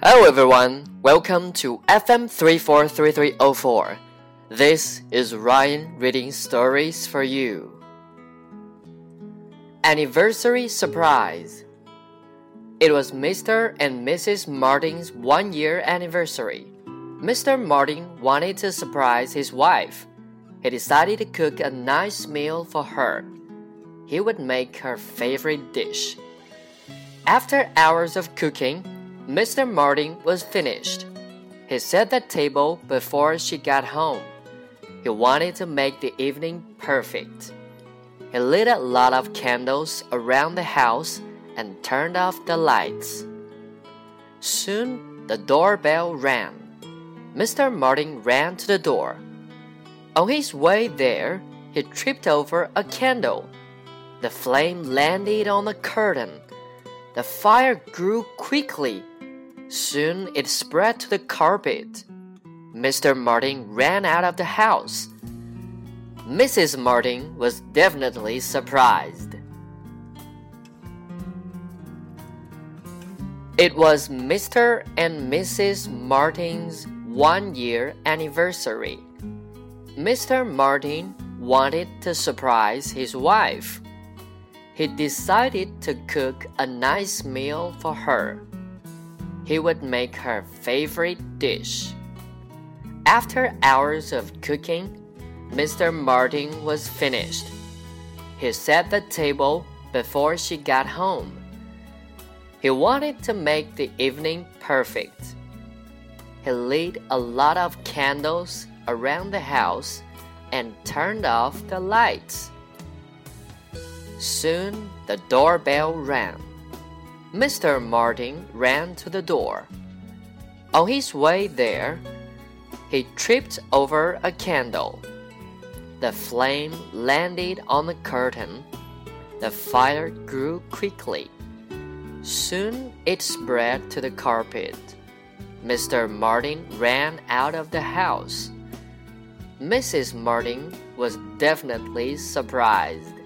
Hello everyone, welcome to FM 343304. This is Ryan reading stories for you. Anniversary Surprise It was Mr. and Mrs. Martin's one year anniversary. Mr. Martin wanted to surprise his wife. He decided to cook a nice meal for her. He would make her favorite dish. After hours of cooking, Mr. Martin was finished. He set the table before she got home. He wanted to make the evening perfect. He lit a lot of candles around the house and turned off the lights. Soon the doorbell rang. Mr. Martin ran to the door. On his way there, he tripped over a candle. The flame landed on the curtain. The fire grew quickly Soon it spread to the carpet. Mr. Martin ran out of the house. Mrs. Martin was definitely surprised. It was Mr. and Mrs. Martin's one year anniversary. Mr. Martin wanted to surprise his wife. He decided to cook a nice meal for her he would make her favorite dish. After hours of cooking, Mr. Martin was finished. He set the table before she got home. He wanted to make the evening perfect. He lit a lot of candles around the house and turned off the lights. Soon the doorbell rang. Mr. Martin ran to the door. On his way there, he tripped over a candle. The flame landed on the curtain. The fire grew quickly. Soon it spread to the carpet. Mr. Martin ran out of the house. Mrs. Martin was definitely surprised.